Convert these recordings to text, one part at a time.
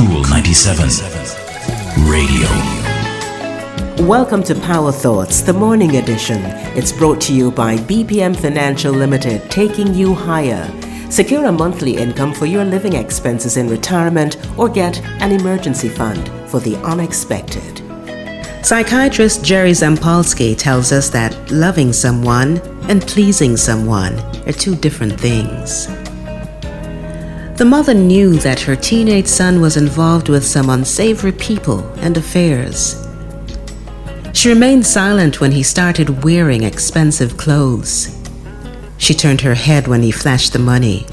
Cool 97 Radio. Welcome to Power Thoughts, the morning edition. It's brought to you by BPM Financial Limited, taking you higher. Secure a monthly income for your living expenses in retirement or get an emergency fund for the unexpected. Psychiatrist Jerry Jampolsky tells us that loving someone and pleasing someone are two different things. The mother knew that her teenage son was involved with some unsavory people and affairs. She remained silent when he started wearing expensive clothes. She turned her head when he flashed the money.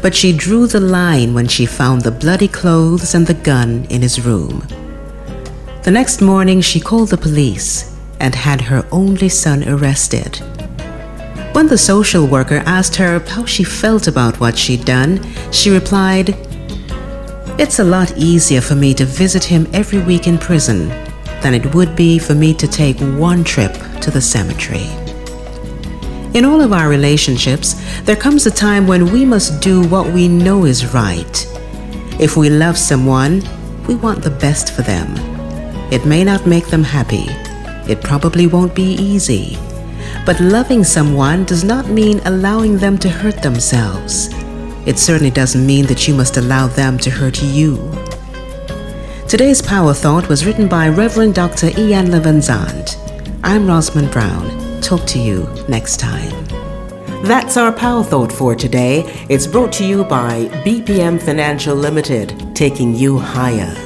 But she drew the line when she found the bloody clothes and the gun in his room. The next morning, she called the police and had her only son arrested. When the social worker asked her how she felt about what she'd done, she replied, It's a lot easier for me to visit him every week in prison than it would be for me to take one trip to the cemetery. In all of our relationships, there comes a time when we must do what we know is right. If we love someone, we want the best for them. It may not make them happy. It probably won't be easy. But loving someone does not mean allowing them to hurt themselves. It certainly doesn't mean that you must allow them to hurt you. Today's Power Thought was written by Reverend Dr. Iyanla Vanzant. I'm Rosamond Brown talk to you next time. That's our Power Thought for today. It's brought to you by BPM Financial Limited, taking you higher.